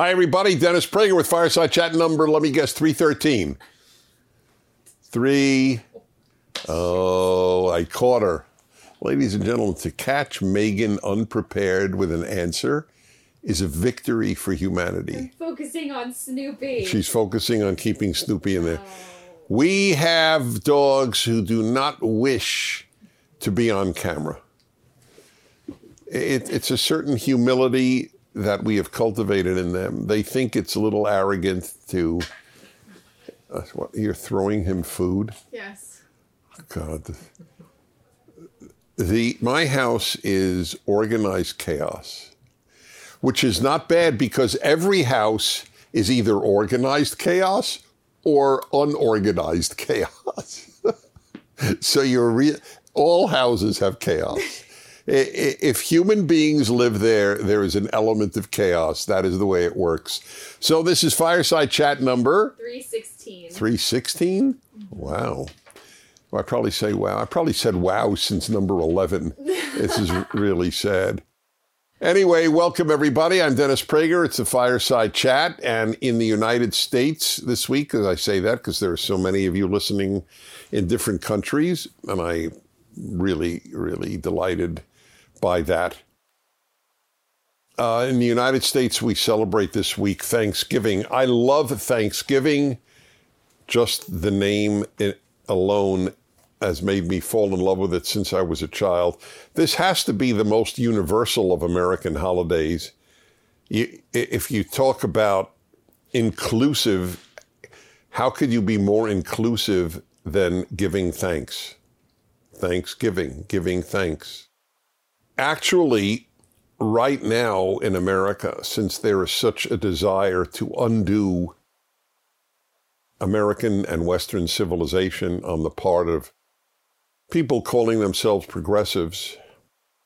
Hi, everybody. Dennis Prager with Fireside Chat number, let me guess, 313. Three. Oh, I caught her. Ladies and gentlemen, to catch Megan unprepared with an answer is a victory for humanity. Focusing on Snoopy. She's focusing on keeping Snoopy in there. Oh. We have dogs who do not wish to be on camera. It, it's a certain humility that we have cultivated in them. They think it's a little arrogant to. Uh, what, you're throwing him food? yes. God. The my house is organized chaos, which is not bad because every house is either organized chaos or unorganized chaos. so you're re- all houses have chaos. If human beings live there, there is an element of chaos. That is the way it works. So this is Fireside Chat number 316. 316? Wow. Well, I probably say wow. I probably said wow since number 11. this is really sad. Anyway, welcome everybody. I'm Dennis Prager. It's a fireside chat. And in the United States this week, as I say that because there are so many of you listening in different countries, and I really, really delighted by that. Uh, in the United States, we celebrate this week Thanksgiving. I love Thanksgiving. Just the name alone has made me fall in love with it since I was a child. This has to be the most universal of American holidays. You, if you talk about inclusive, how could you be more inclusive than giving thanks? Thanksgiving, giving thanks. Actually, right now in America, since there is such a desire to undo American and Western civilization on the part of people calling themselves progressives,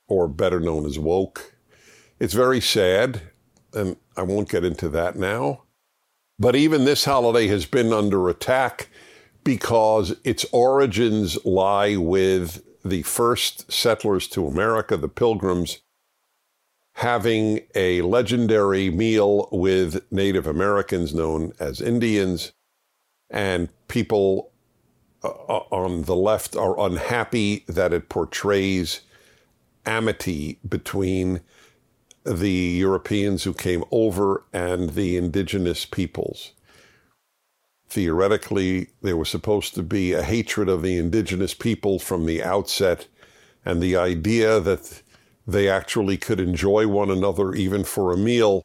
or better known as woke. It's very sad, and I won't get into that now. But even this holiday has been under attack because its origins lie with the first settlers to America, the Pilgrims, having a legendary meal with Native Americans known as Indians and people uh, on the left are unhappy that it portrays amity between the Europeans who came over and the indigenous peoples. Theoretically, there was supposed to be a hatred of the indigenous people from the outset, and the idea that they actually could enjoy one another even for a meal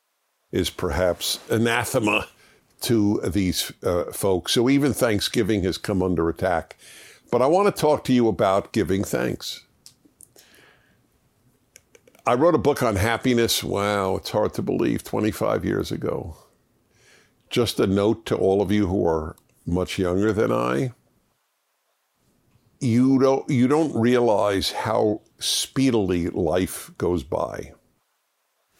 is perhaps anathema to these uh, folks. So even Thanksgiving has come under attack. But I want to talk to you about giving thanks. I wrote a book on happiness. Wow, it's hard to believe, 25 years ago. Just a note to all of you who are much younger than I. You don't, you don't realize how speedily life goes by.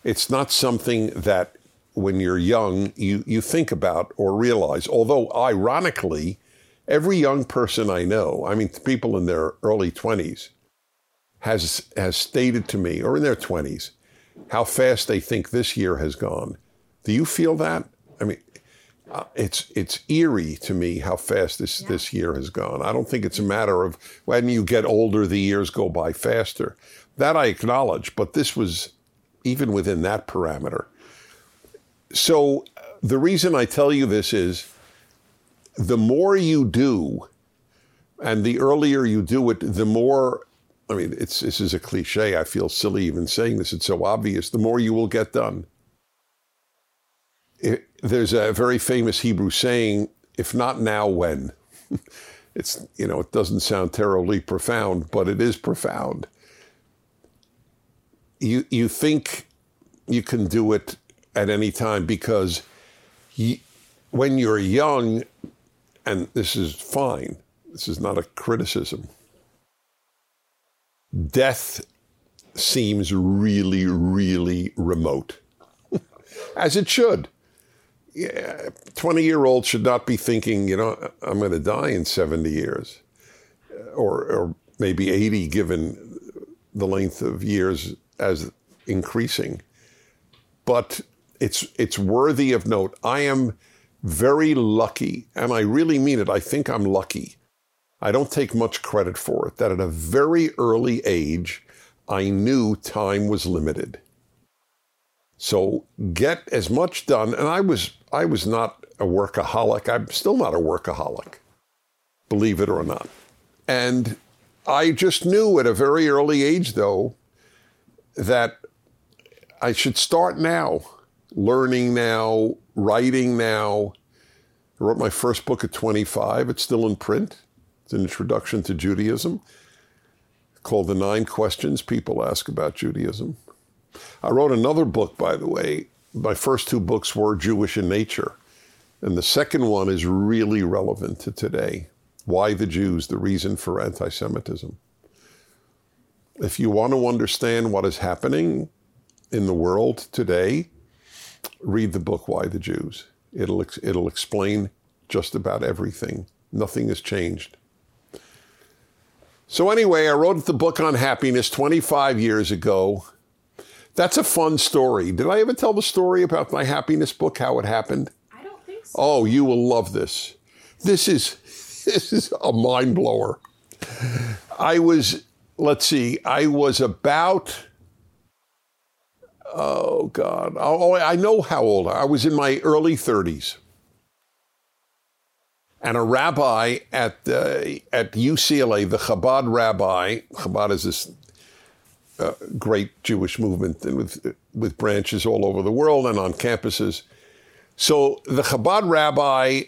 It's not something that when you're young, you, you think about or realize. Although, ironically, every young person I know, I mean, people in their early 20s, has, has stated to me, or in their 20s, how fast they think this year has gone. Do you feel that? I mean, uh, it's it's eerie to me how fast this this year has gone. I don't think it's a matter of when you get older, the years go by faster. That I acknowledge, but this was even within that parameter. So the reason I tell you this is the more you do, and the earlier you do it, the more. I mean, it's this is a cliche. I feel silly even saying this. It's so obvious. The more you will get done. It, there's a very famous Hebrew saying, "If not now, when?" it's you know, it doesn't sound terribly profound, but it is profound. You you think you can do it at any time because you, when you're young, and this is fine, this is not a criticism, death seems really, really remote, as it should. Yeah, 20 year old should not be thinking, you know, I'm going to die in 70 years uh, or, or maybe 80, given the length of years as increasing. But it's it's worthy of note. I am very lucky, and I really mean it. I think I'm lucky. I don't take much credit for it. That at a very early age, I knew time was limited. So get as much done. And I was I was not a workaholic. I'm still not a workaholic, believe it or not. And I just knew at a very early age, though, that I should start now, learning now, writing now. I wrote my first book at 25. It's still in print. It's an introduction to Judaism called The Nine Questions People Ask About Judaism. I wrote another book, by the way. My first two books were Jewish in nature. And the second one is really relevant to today. Why the Jews? The reason for anti Semitism. If you want to understand what is happening in the world today, read the book Why the Jews. It'll, it'll explain just about everything. Nothing has changed. So, anyway, I wrote the book on happiness 25 years ago. That's a fun story. Did I ever tell the story about my happiness book, how it happened? I don't think so. Oh, you will love this. This is this is a mind blower. I was, let's see, I was about oh God. Oh, oh I know how old. I was in my early 30s. And a rabbi at the, at UCLA, the Chabad rabbi, Chabad is this great Jewish movement with with branches all over the world and on campuses. So the Chabad rabbi,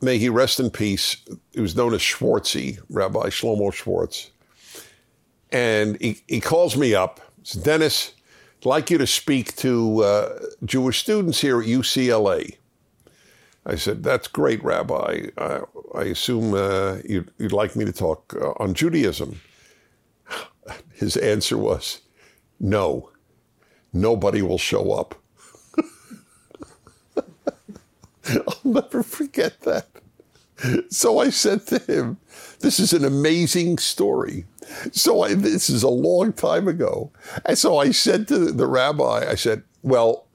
may he rest in peace, he was known as Schwartzie, Rabbi Shlomo Schwartz. And he, he calls me up, says, Dennis, I'd like you to speak to uh, Jewish students here at UCLA. I said, That's great, Rabbi. I, I assume uh, you'd, you'd, like me to talk uh, on Judaism. His answer was, No, nobody will show up. I'll never forget that. So I said to him, This is an amazing story. So I, this is a long time ago. And so I said to the rabbi, I said, Well,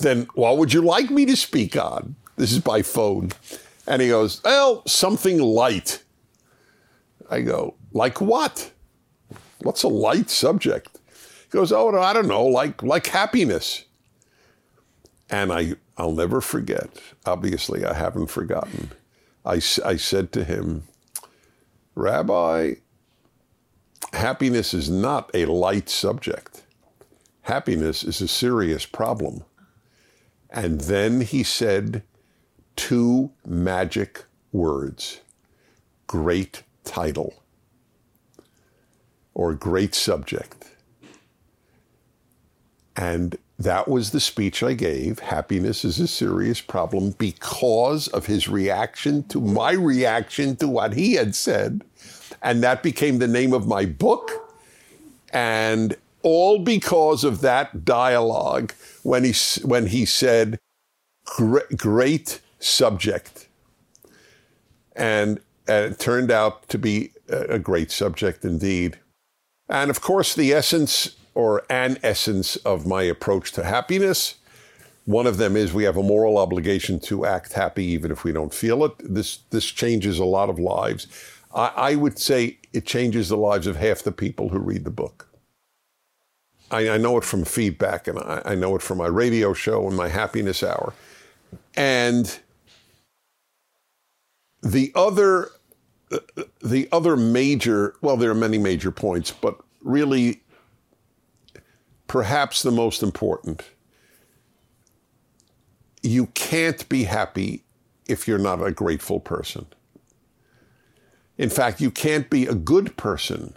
then what would you like me to speak on? This is by phone. And he goes, Well, something light. I go, Like what? What's a light subject? He goes, Oh, I don't know, like, like happiness. And I, I'll never forget. Obviously, I haven't forgotten. I, I said to him, Rabbi, happiness is not a light subject. Happiness is a serious problem. And then he said two magic words great title or great subject. And that was the speech I gave. Happiness is a serious problem because of his reaction to my reaction to what he had said. And that became the name of my book. And all because of that dialogue when he, when he said, great subject. And, and it turned out to be a great subject indeed. And of course, the essence or an essence of my approach to happiness. One of them is we have a moral obligation to act happy even if we don't feel it. This this changes a lot of lives. I, I would say it changes the lives of half the people who read the book. I, I know it from feedback, and I, I know it from my radio show and my happiness hour. And the other the other major well there are many major points but really perhaps the most important. You can't be happy if you're not a grateful person. In fact, you can't be a good person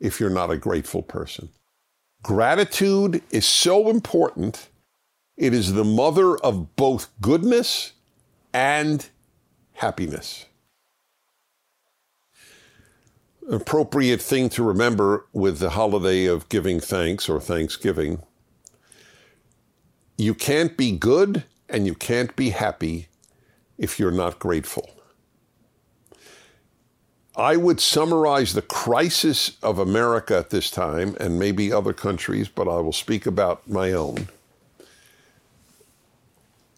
if you're not a grateful person. Gratitude is so important. It is the mother of both goodness and happiness appropriate thing to remember with the holiday of giving thanks or Thanksgiving. You can't be good and you can't be happy if you're not grateful. I would summarize the crisis of America at this time, and maybe other countries, but I will speak about my own.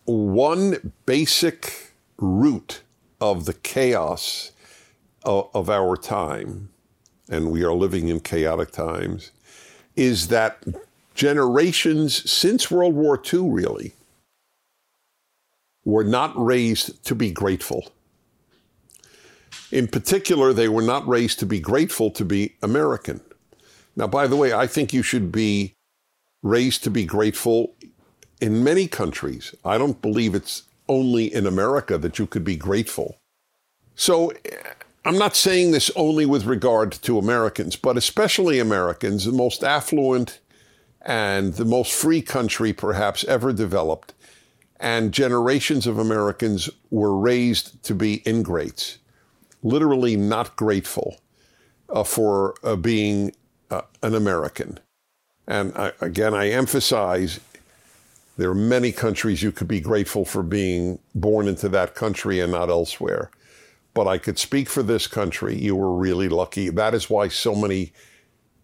one basic root of the chaos of, our time, and we are living in chaotic times, is that generations since World War II, really, were not raised to be grateful. In particular, they were not raised to be grateful to be American. Now, by the way, I think you should be raised to be grateful in many countries. I don't believe it's only in America that you could be grateful. So I'm not saying this only with regard to Americans, but especially Americans, the most affluent and the most free country perhaps ever developed. And generations of Americans were raised to be ingrates, literally not grateful uh, for uh, being uh, an American. And I, again, I emphasize there are many countries you could be grateful for being born into that country and not elsewhere. But I could speak for this country. You were really lucky. That is why so many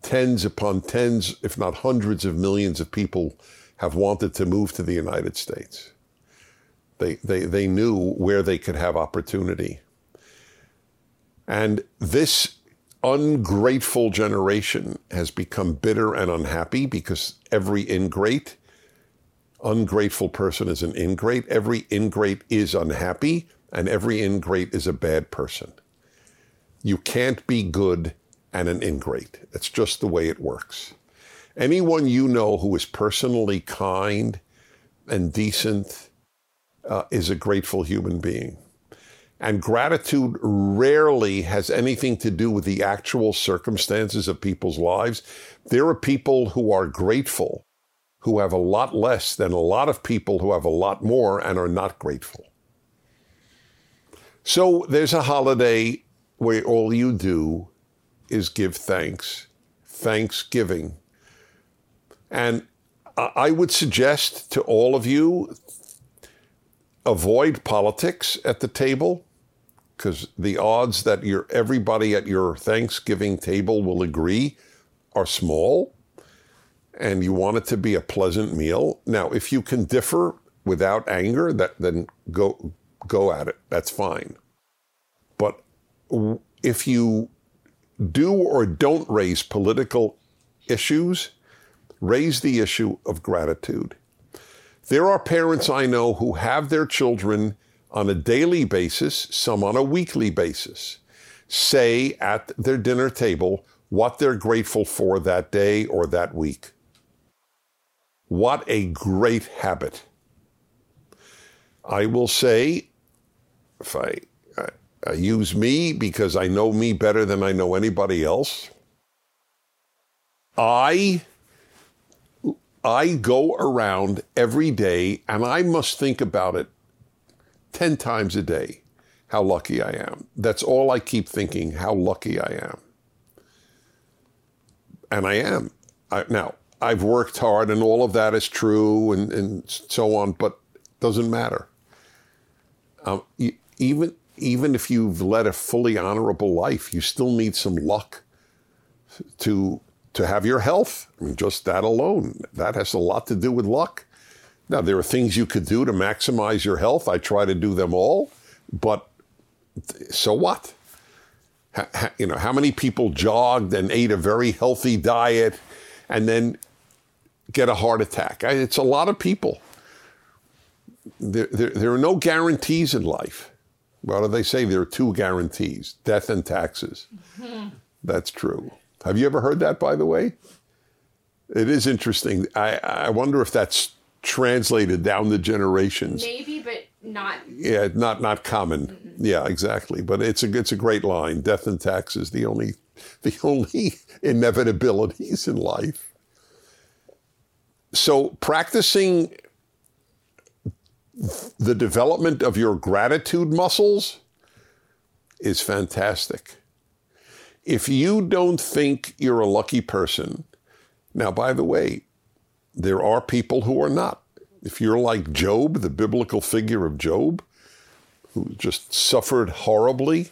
tens upon tens, if not hundreds of millions of people have wanted to move to the United States. They, they, they knew where they could have opportunity. And this ungrateful generation has become bitter and unhappy because every ingrate ungrateful person is an ingrate. Every ingrate is unhappy, and every ingrate is a bad person. You can't be good and an ingrate. It's just the way it works. Anyone you know who is personally kind and decent uh, is a grateful human being. And gratitude rarely has anything to do with the actual circumstances of people's lives. There are people who are grateful who have a lot less than a lot of people who have a lot more and are not grateful. So there's a holiday where all you do is give thanks, thanksgiving. And I would suggest to all of you avoid politics at the table because the odds that your everybody at your Thanksgiving table will agree are small and you want it to be a pleasant meal. Now, if you can differ without anger, that then go go at it. That's fine. But if you do or don't raise political issues, raise the issue of gratitude. There are parents I know who have their children on a daily basis, some on a weekly basis, say at their dinner table what they're grateful for that day or that week. What a great habit. I will say, if I, I, I, use me because I know me better than I know anybody else, I I go around every day and I must think about it 10 times a day how lucky I am. That's all I keep thinking, how lucky I am. And I am. I, now, I've worked hard and all of that is true and, and so on, but doesn't matter. Um, even even if you've led a fully honorable life, you still need some luck to to have your health. I mean, just that alone, that has a lot to do with luck. Now, there are things you could do to maximize your health. I try to do them all, but so what? you know, how many people jogged and ate a very healthy diet and then get a heart attack. It's a lot of people. There, there, there are no guarantees in life. What do they say? There are two guarantees death and taxes. That's true. Have you ever heard that, by the way? It is interesting. I, I wonder if that's translated down the generations. Maybe, but not. Yeah, not not common. Mm-hmm. Yeah, exactly. But it's a it's a great line. Death and taxes the only the only inevitabilities in life. So, practicing the development of your gratitude muscles is fantastic. If you don't think you're a lucky person, now, by the way, there are people who are not. If you're like Job, the biblical figure of Job, who just suffered horribly,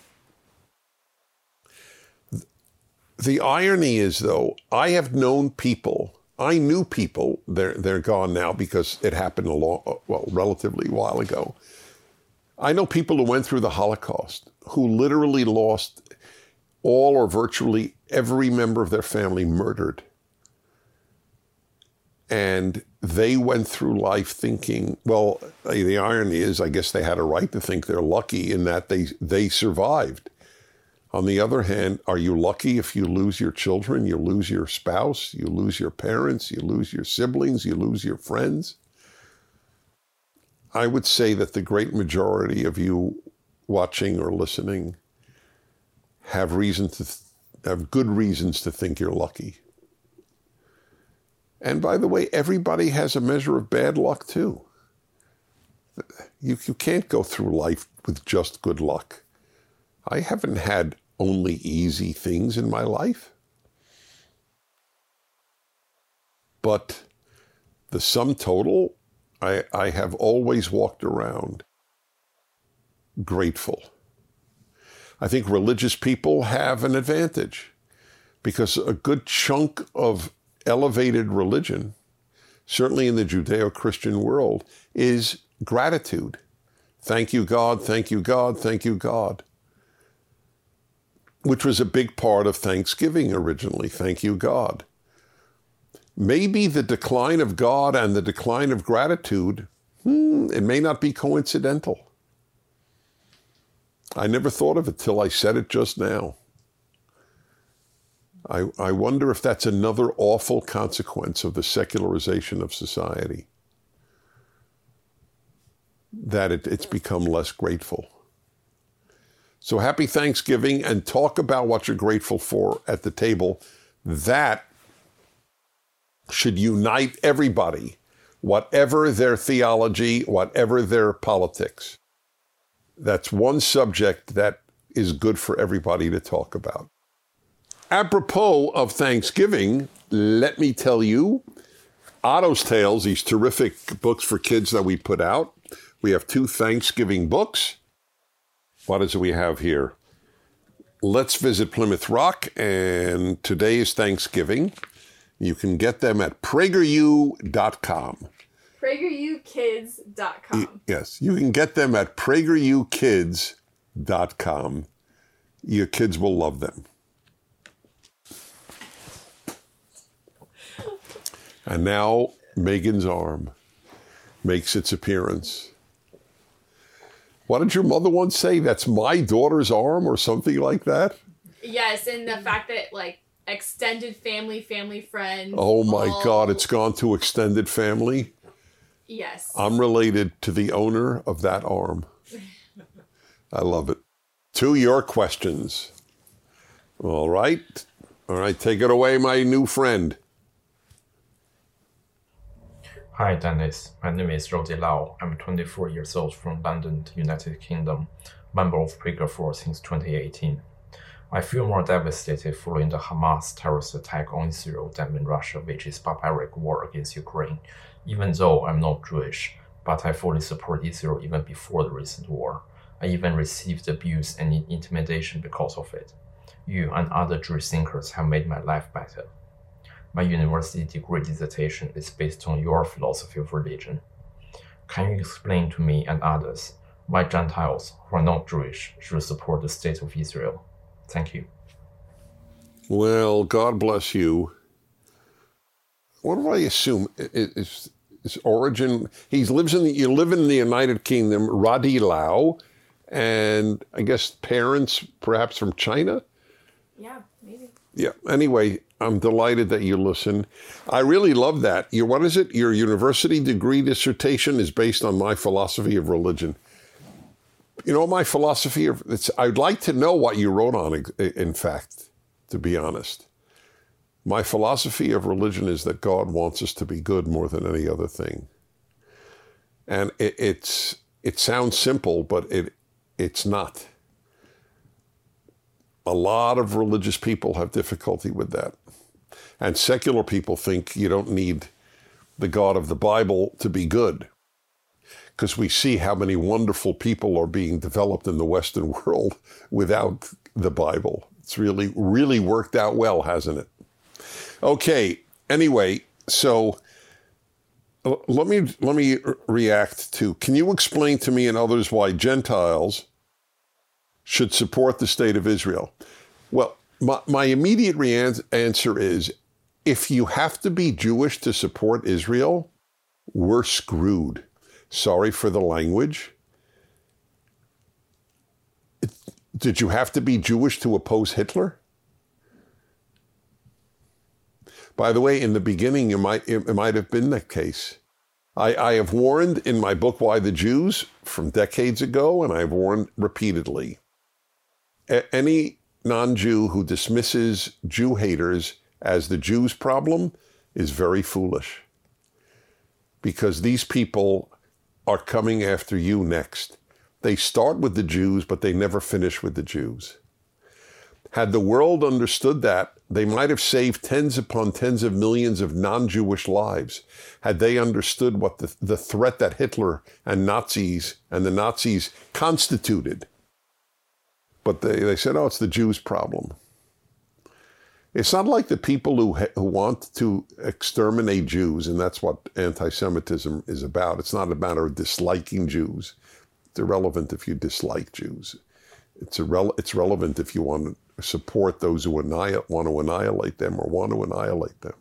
the irony is, though, I have known people I knew people, they're, they're gone now because it happened a long, well, relatively a while ago. I know people who went through the Holocaust who literally lost all or virtually every member of their family murdered. And they went through life thinking, well, the irony is, I guess they had a right to think they're lucky in that they, they survived. On the other hand, are you lucky if you lose your children, you lose your spouse, you lose your parents, you lose your siblings, you lose your friends? I would say that the great majority of you watching or listening have reason to th- have good reasons to think you're lucky. And by the way, everybody has a measure of bad luck too. You, you can't go through life with just good luck. I haven't had only easy things in my life. But the sum total, I, I have always walked around grateful. I think religious people have an advantage because a good chunk of elevated religion, certainly in the Judeo Christian world, is gratitude. Thank you, God, thank you, God, thank you, God which was a big part of Thanksgiving originally. Thank you, God. Maybe the decline of God and the decline of gratitude, hmm, it may not be coincidental. I never thought of it till I said it just now. I, I wonder if that's another awful consequence of the secularization of society, that it, it's become less grateful. So happy Thanksgiving and talk about what you're grateful for at the table. That should unite everybody, whatever their theology, whatever their politics. That's one subject that is good for everybody to talk about. Apropos of Thanksgiving, let me tell you Otto's Tales, these terrific books for kids that we put out. We have two Thanksgiving books. What is it we have here? Let's visit Plymouth Rock, and today is Thanksgiving. You can get them at prageru.com. PragerUkids.com. Yes, you can get them at pragerukids.com. Your kids will love them. And now Megan's arm makes its appearance. What did your mother once say? That's my daughter's arm or something like that? Yes, and the fact that like extended family, family friends. Oh my all- God, it's gone to extended family. Yes. I'm related to the owner of that arm. I love it. To your questions. All right. All right, take it away, my new friend. Hi, Dennis. My name is Rosie Lau. I'm 24 years old from London, United Kingdom, member of Prager Force since 2018. I feel more devastated following the Hamas terrorist attack on Israel than in Russia, which is barbaric war against Ukraine. Even though I'm not Jewish, but I fully support Israel even before the recent war. I even received abuse and intimidation because of it. You and other Jewish thinkers have made my life better. My university degree dissertation is based on your philosophy of religion. Can you explain to me and others why Gentiles who are not Jewish should support the state of Israel? Thank you. Well, God bless you. What do I assume? I- i- Is his origin? He lives in the. You live in the United Kingdom, Radi Lau, and I guess parents perhaps from China. yeah, maybe. Yeah. Anyway, I'm delighted that you listen. I really love that. Your what is it? Your university degree dissertation is based on my philosophy of religion. You know my philosophy of it's. I'd like to know what you wrote on. In fact, to be honest, my philosophy of religion is that God wants us to be good more than any other thing. And it, it's it sounds simple, but it it's not. A lot of religious people have difficulty with that. And secular people think you don't need the God of the Bible to be good. Because we see how many wonderful people are being developed in the Western world without the Bible. It's really, really worked out well, hasn't it? Okay, anyway, So uh, let me let me react to. Can you explain to me and others why Gentiles should support the state of Israel? Well, my, my immediate re- answer is if you have to be Jewish to support Israel, we're screwed. Sorry for the language. Did you have to be Jewish to oppose Hitler? By the way, in the beginning, you might, it might have been the case. I, I have warned in my book, Why the Jews, from decades ago, and I've warned repeatedly. A- any non Jew who dismisses Jew haters as the Jews' problem is very foolish. Because these people are coming after you next. They start with the Jews, but they never finish with the Jews. Had the world understood that, they might have saved tens upon tens of millions of non Jewish lives. Had they understood what the, the threat that Hitler and Nazis and the Nazis constituted. But they, they said, oh, it's the Jews' problem. It's not like the people who, who want to exterminate Jews, and that's what anti Semitism is about. It's not a matter of disliking Jews. It's irrelevant if you dislike Jews. It's, irre- it's relevant if you want to support those who want to annihilate them or want to annihilate them.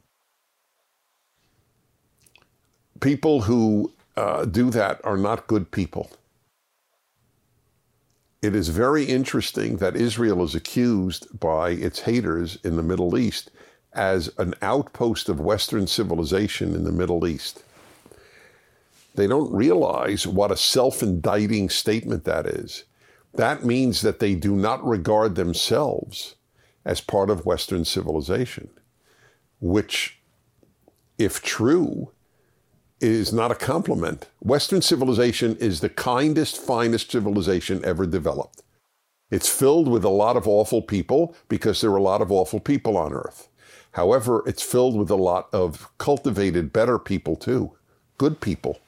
People who uh, do that are not good people. It is very interesting that Israel is accused by its haters in the Middle East as an outpost of Western civilization in the Middle East. They don't realize what a self indicting statement that is. That means that they do not regard themselves as part of Western civilization, which, if true, is not a compliment. Western civilization is the kindest, finest civilization ever developed. It's filled with a lot of awful people because there are a lot of awful people on earth. However, it's filled with a lot of cultivated, better people too, good people.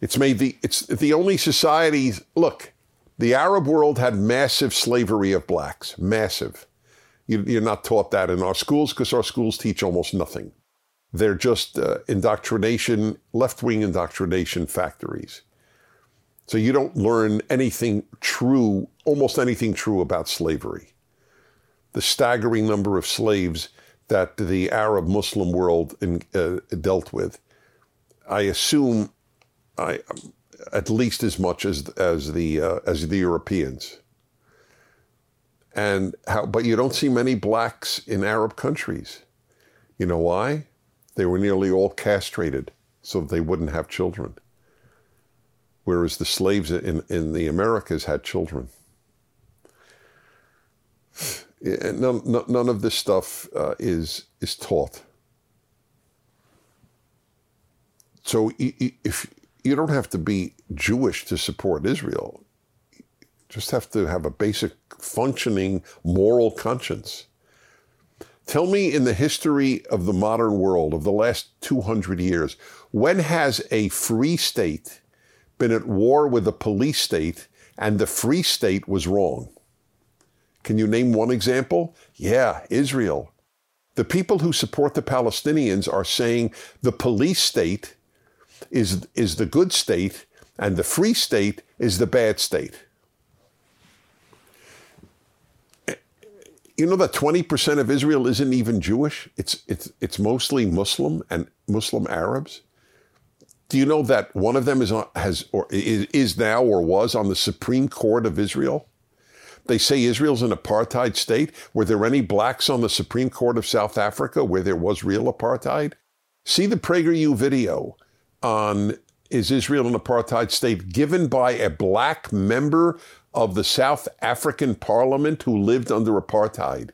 It's made the it's the only society. Look, the Arab world had massive slavery of blacks, massive. You, you're not taught that in our schools because our schools teach almost nothing. They're just uh, indoctrination, left wing indoctrination factories. So you don't learn anything true, almost anything true about slavery. The staggering number of slaves that the Arab Muslim world in, uh, dealt with, I assume, I at least as much as as the uh, as the Europeans. And how, but you don't see many blacks in Arab countries. You know why? They were nearly all castrated so that they wouldn't have children. Whereas the slaves in, in the Americas had children. None, none of this stuff uh, is, is taught. So if you don't have to be Jewish to support Israel, just have to have a basic functioning moral conscience. Tell me in the history of the modern world of the last 200 years, when has a free state been at war with a police state and the free state was wrong? Can you name one example? Yeah, Israel. The people who support the Palestinians are saying the police state is, is the good state and the free state is the bad state. You know that 20% of Israel isn't even Jewish? It's, it's, it's mostly Muslim and Muslim Arabs. Do you know that one of them is on, has or is, is now or was on the Supreme Court of Israel? They say Israel's an apartheid state. Were there any blacks on the Supreme Court of South Africa where there was real apartheid? See the PragerU video on Is Israel an Apartheid State given by a black member of the South African parliament who lived under apartheid.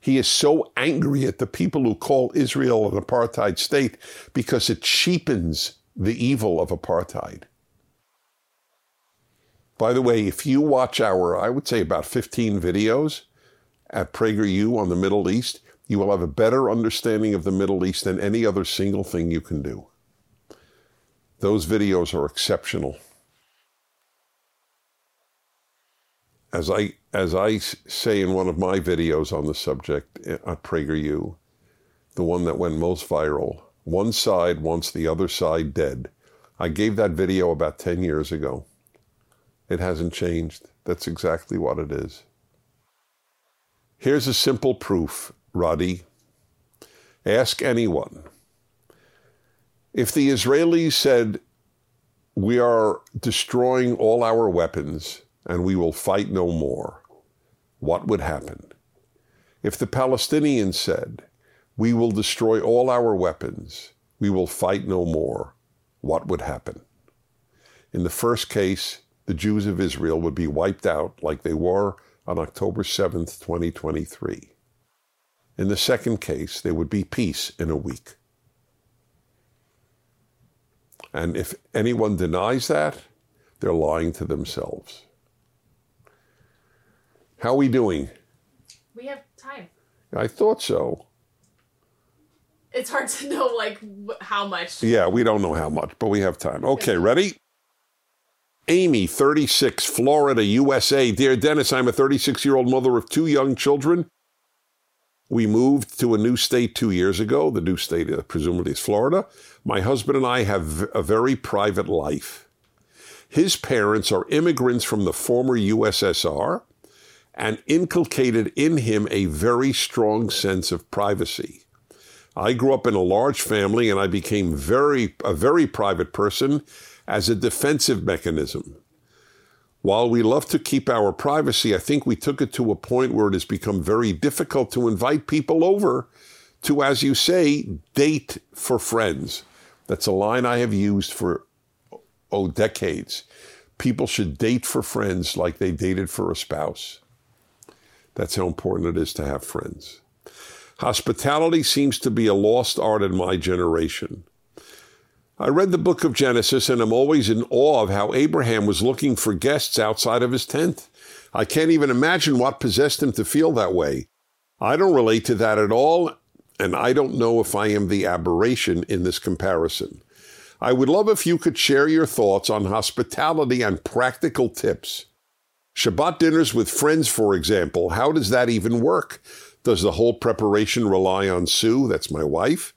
He is so angry at the people who call Israel an apartheid state because it cheapens the evil of apartheid. By the way, if you watch our, I would say about 15 videos at PragerU on the Middle East, you will have a better understanding of the Middle East than any other single thing you can do. Those videos are exceptional. As I, as I say in one of my videos on the subject uh, uh, at PragerU, the one that went most viral. One side wants the other side dead. I gave that video about 10 years ago. It hasn't changed. That's exactly what it is. Here's a simple proof, Roddy. Ask anyone. If the Israelis said, We are destroying all our weapons and we will fight no more, what would happen? If the Palestinians said, We will destroy all our weapons, we will fight no more, what would happen? In the first case, the Jews of Israel would be wiped out like they were on October 7th, 2023. In the second case, there would be peace in a week. And if anyone denies that, they're lying to themselves. How are we doing? We have time. I thought so. It's hard to know like wh- how much. Yeah, we don't know how much, but we have time. Okay, ready? Amy, 36, Florida, USA. Dear Dennis, I'm a 36 year old mother of two young children. We moved to a new state two years ago. The new state, uh, presumably, is Florida. My husband and I have a very private life. His parents are immigrants from the former USSR and inculcated in him a very strong sense of privacy. I grew up in a large family and I became very a very private person as a defensive mechanism. While we love to keep our privacy, I think we took it to a point where it has become very difficult to invite people over to, as you say, date for friends. That's a line I have used for, oh, decades. People should date for friends like they dated for a spouse. That's how important it is to have friends. Hospitality seems to be a lost art in my generation. I read the book of Genesis and I'm always in awe of how Abraham was looking for guests outside of his tent. I can't even imagine what possessed him to feel that way. I don't relate to that at all, and I don't know if I am the aberration in this comparison. I would love if you could share your thoughts on hospitality and practical tips. Shabbat dinners with friends, for example, how does that even work? Does the whole preparation rely on Sue, that's my wife?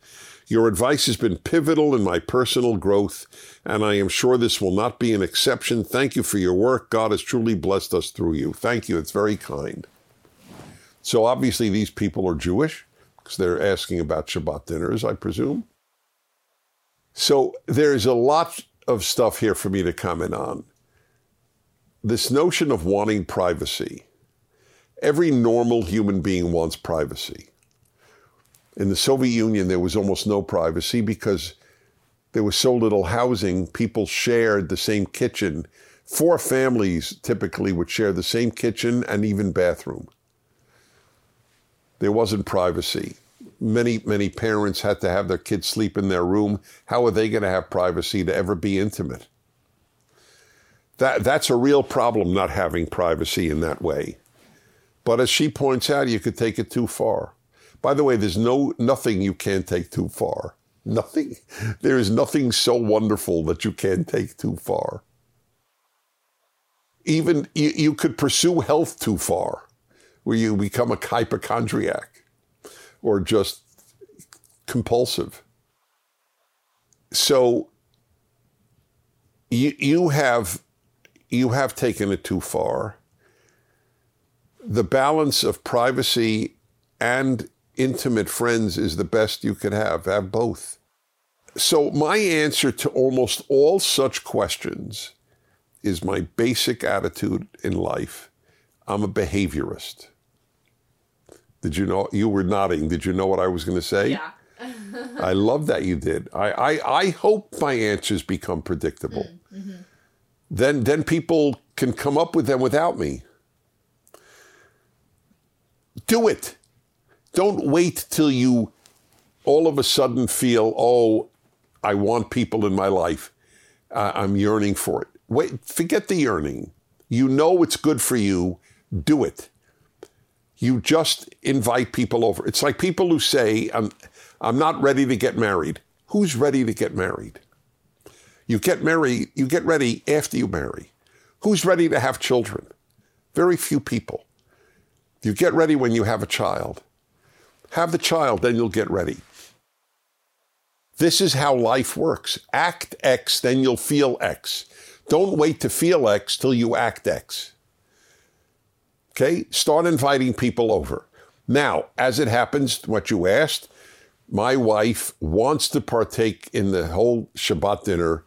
Your advice has been pivotal in my personal growth, and I am sure this will not be an exception. Thank you for your work. God has truly blessed us through you. Thank you. It's very kind. So obviously, these people are Jewish because they're asking about Shabbat dinners, I presume. So there's a lot of stuff here for me to comment on. This notion of wanting privacy. Every normal human being wants privacy. In the Soviet Union, there was almost no privacy because there was so little housing. People shared the same kitchen. Four families typically would share the same kitchen and even bathroom. There wasn't privacy. Many, many parents had to have their kids sleep in their room. How are they going to have privacy to ever be intimate? That, that's a real problem, not having privacy in that way. But as she points out, you could take it too far. By the way, there's no nothing you can't take too far. Nothing. There is nothing so wonderful that you can't take too far. Even you, you could pursue health too far, where you become a hypochondriac or just compulsive. So you you have you have taken it too far. The balance of privacy and intimate friends is the best you could have. Have both. So, my answer to almost all such questions is my basic attitude in life. I'm a behaviorist. Did you know? You were nodding. Did you know what I was going to say? Yeah. I love that you did. I, I, I hope my answers become predictable. Mm-hmm. Then, then people can come up with them without me. Do it. Don't wait till you all of a sudden feel, oh, I want people in my life. Uh, I'm yearning for it. Wait, forget the yearning. You know it's good for you. Do it. You just invite people over. It's like people who say, I'm, I'm not ready to get married. Who's ready to get married? You get married, you get ready after you marry. Who's ready to have children? Very few people. You get ready when you have a child. Have the child, then you'll get ready. This is how life works. Act X, then you'll feel X. Don't wait to feel X till you act X. Okay? Start inviting people over. Now, as it happens, what you asked, my wife wants to partake in the whole Shabbat dinner.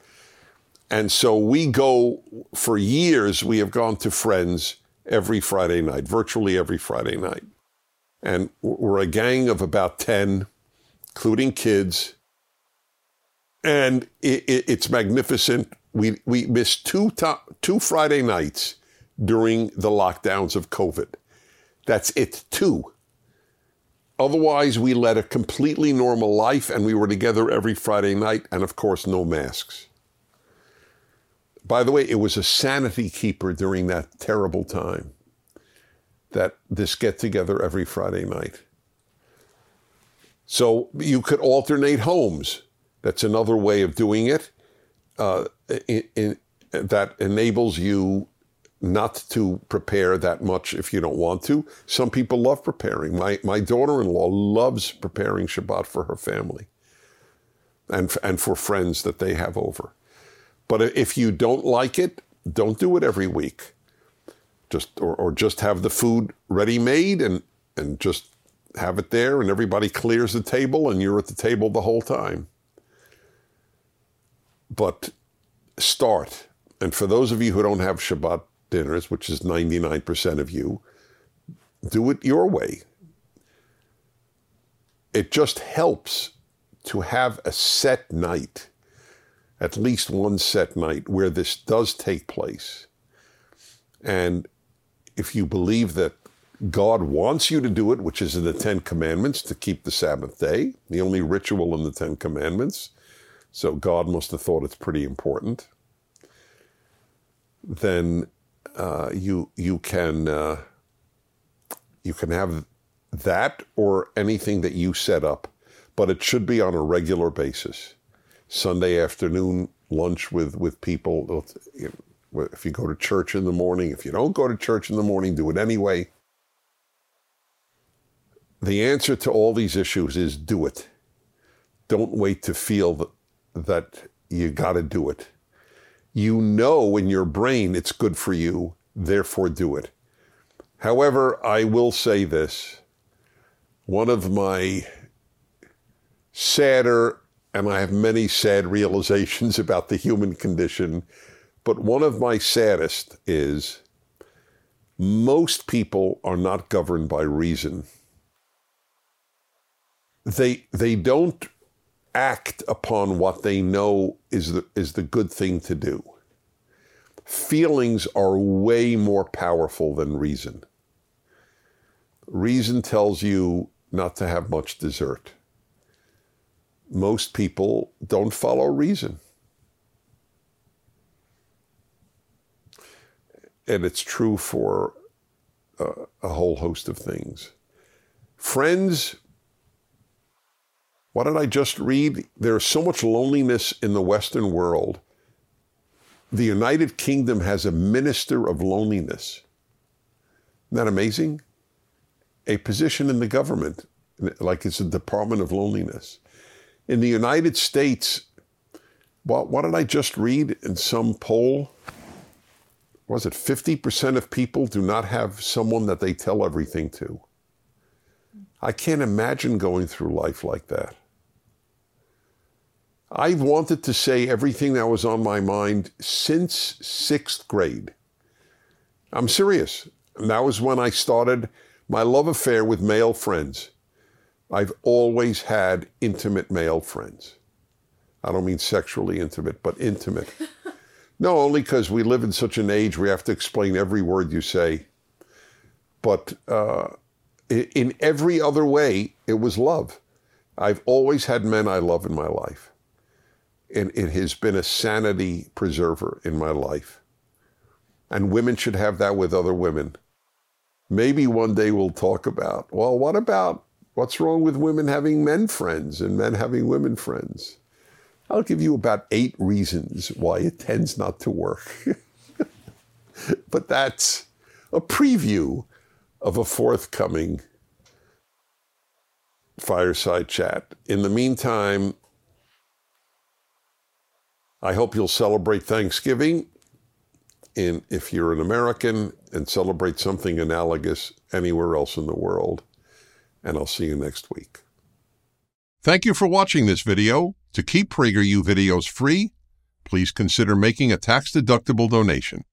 And so we go, for years, we have gone to friends every Friday night, virtually every Friday night. And we're a gang of about 10, including kids. And it, it, it's magnificent. We, we missed two, two Friday nights during the lockdowns of COVID. That's it, two. Otherwise, we led a completely normal life and we were together every Friday night, and of course, no masks. By the way, it was a sanity keeper during that terrible time that this get together every Friday night. So you could alternate homes. That's another way of doing it. Uh, in, in, that enables you not to prepare that much if you don't want to. Some people love preparing. My, my daughter in law loves preparing Shabbat for her family and, and for friends that they have over. But if you don't like it, don't do it every week. Just or, or just have the food ready made and, and just have it there and everybody clears the table and you're at the table the whole time. But start. And for those of you who don't have Shabbat dinners, which is 99% of you, do it your way. It just helps to have a set night, at least one set night, where this does take place. And if you believe that God wants you to do it, which is in the Ten Commandments, to keep the Sabbath day, the only ritual in the Ten Commandments, so God must have thought it's pretty important, then uh, you you can uh, you can have that or anything that you set up, but it should be on a regular basis. Sunday afternoon lunch with with people. If you go to church in the morning, if you don't go to church in the morning, do it anyway. The answer to all these issues is do it. Don't wait to feel that, you got to do it. You know in your brain it's good for you, therefore do it. However, I will say this one of my sadder, and I have many sad realizations about the human condition, but one of my saddest is most people are not governed by reason. They, they don't act upon what they know is the, is the good thing to do. Feelings are way more powerful than reason. Reason tells you not to have much dessert. Most people don't follow reason. And it's true for uh, a whole host of things. Friends what did I just read? There's so much loneliness in the Western world. The United Kingdom has a minister of loneliness. Isn't that amazing? A position in the government, like it's a Department of Loneliness. In the United States, what, what did I just read in some poll? Was it 50% of people do not have someone that they tell everything to? I can't imagine going through life like that. I've wanted to say everything that was on my mind since sixth grade. I'm serious. And that was when I started my love affair with male friends. I've always had intimate male friends. I don't mean sexually intimate, but intimate. no, only because we live in such an age we have to explain every word you say. But uh, in every other way, it was love. I've always had men I love in my life and it has been a sanity preserver in my life. And women should have that with other women. Maybe one day we'll talk about, well, what about what's wrong with women having men friends and men having women friends? I'll give you about eight reasons why it tends not to work. but that's a preview of a forthcoming fireside chat. In the meantime, I hope you'll celebrate Thanksgiving in, if you're an American and celebrate something analogous anywhere else in the world. And I'll see you next week. Thank you for watching this video. To keep PragerU videos free, please consider making a tax-deductible donation.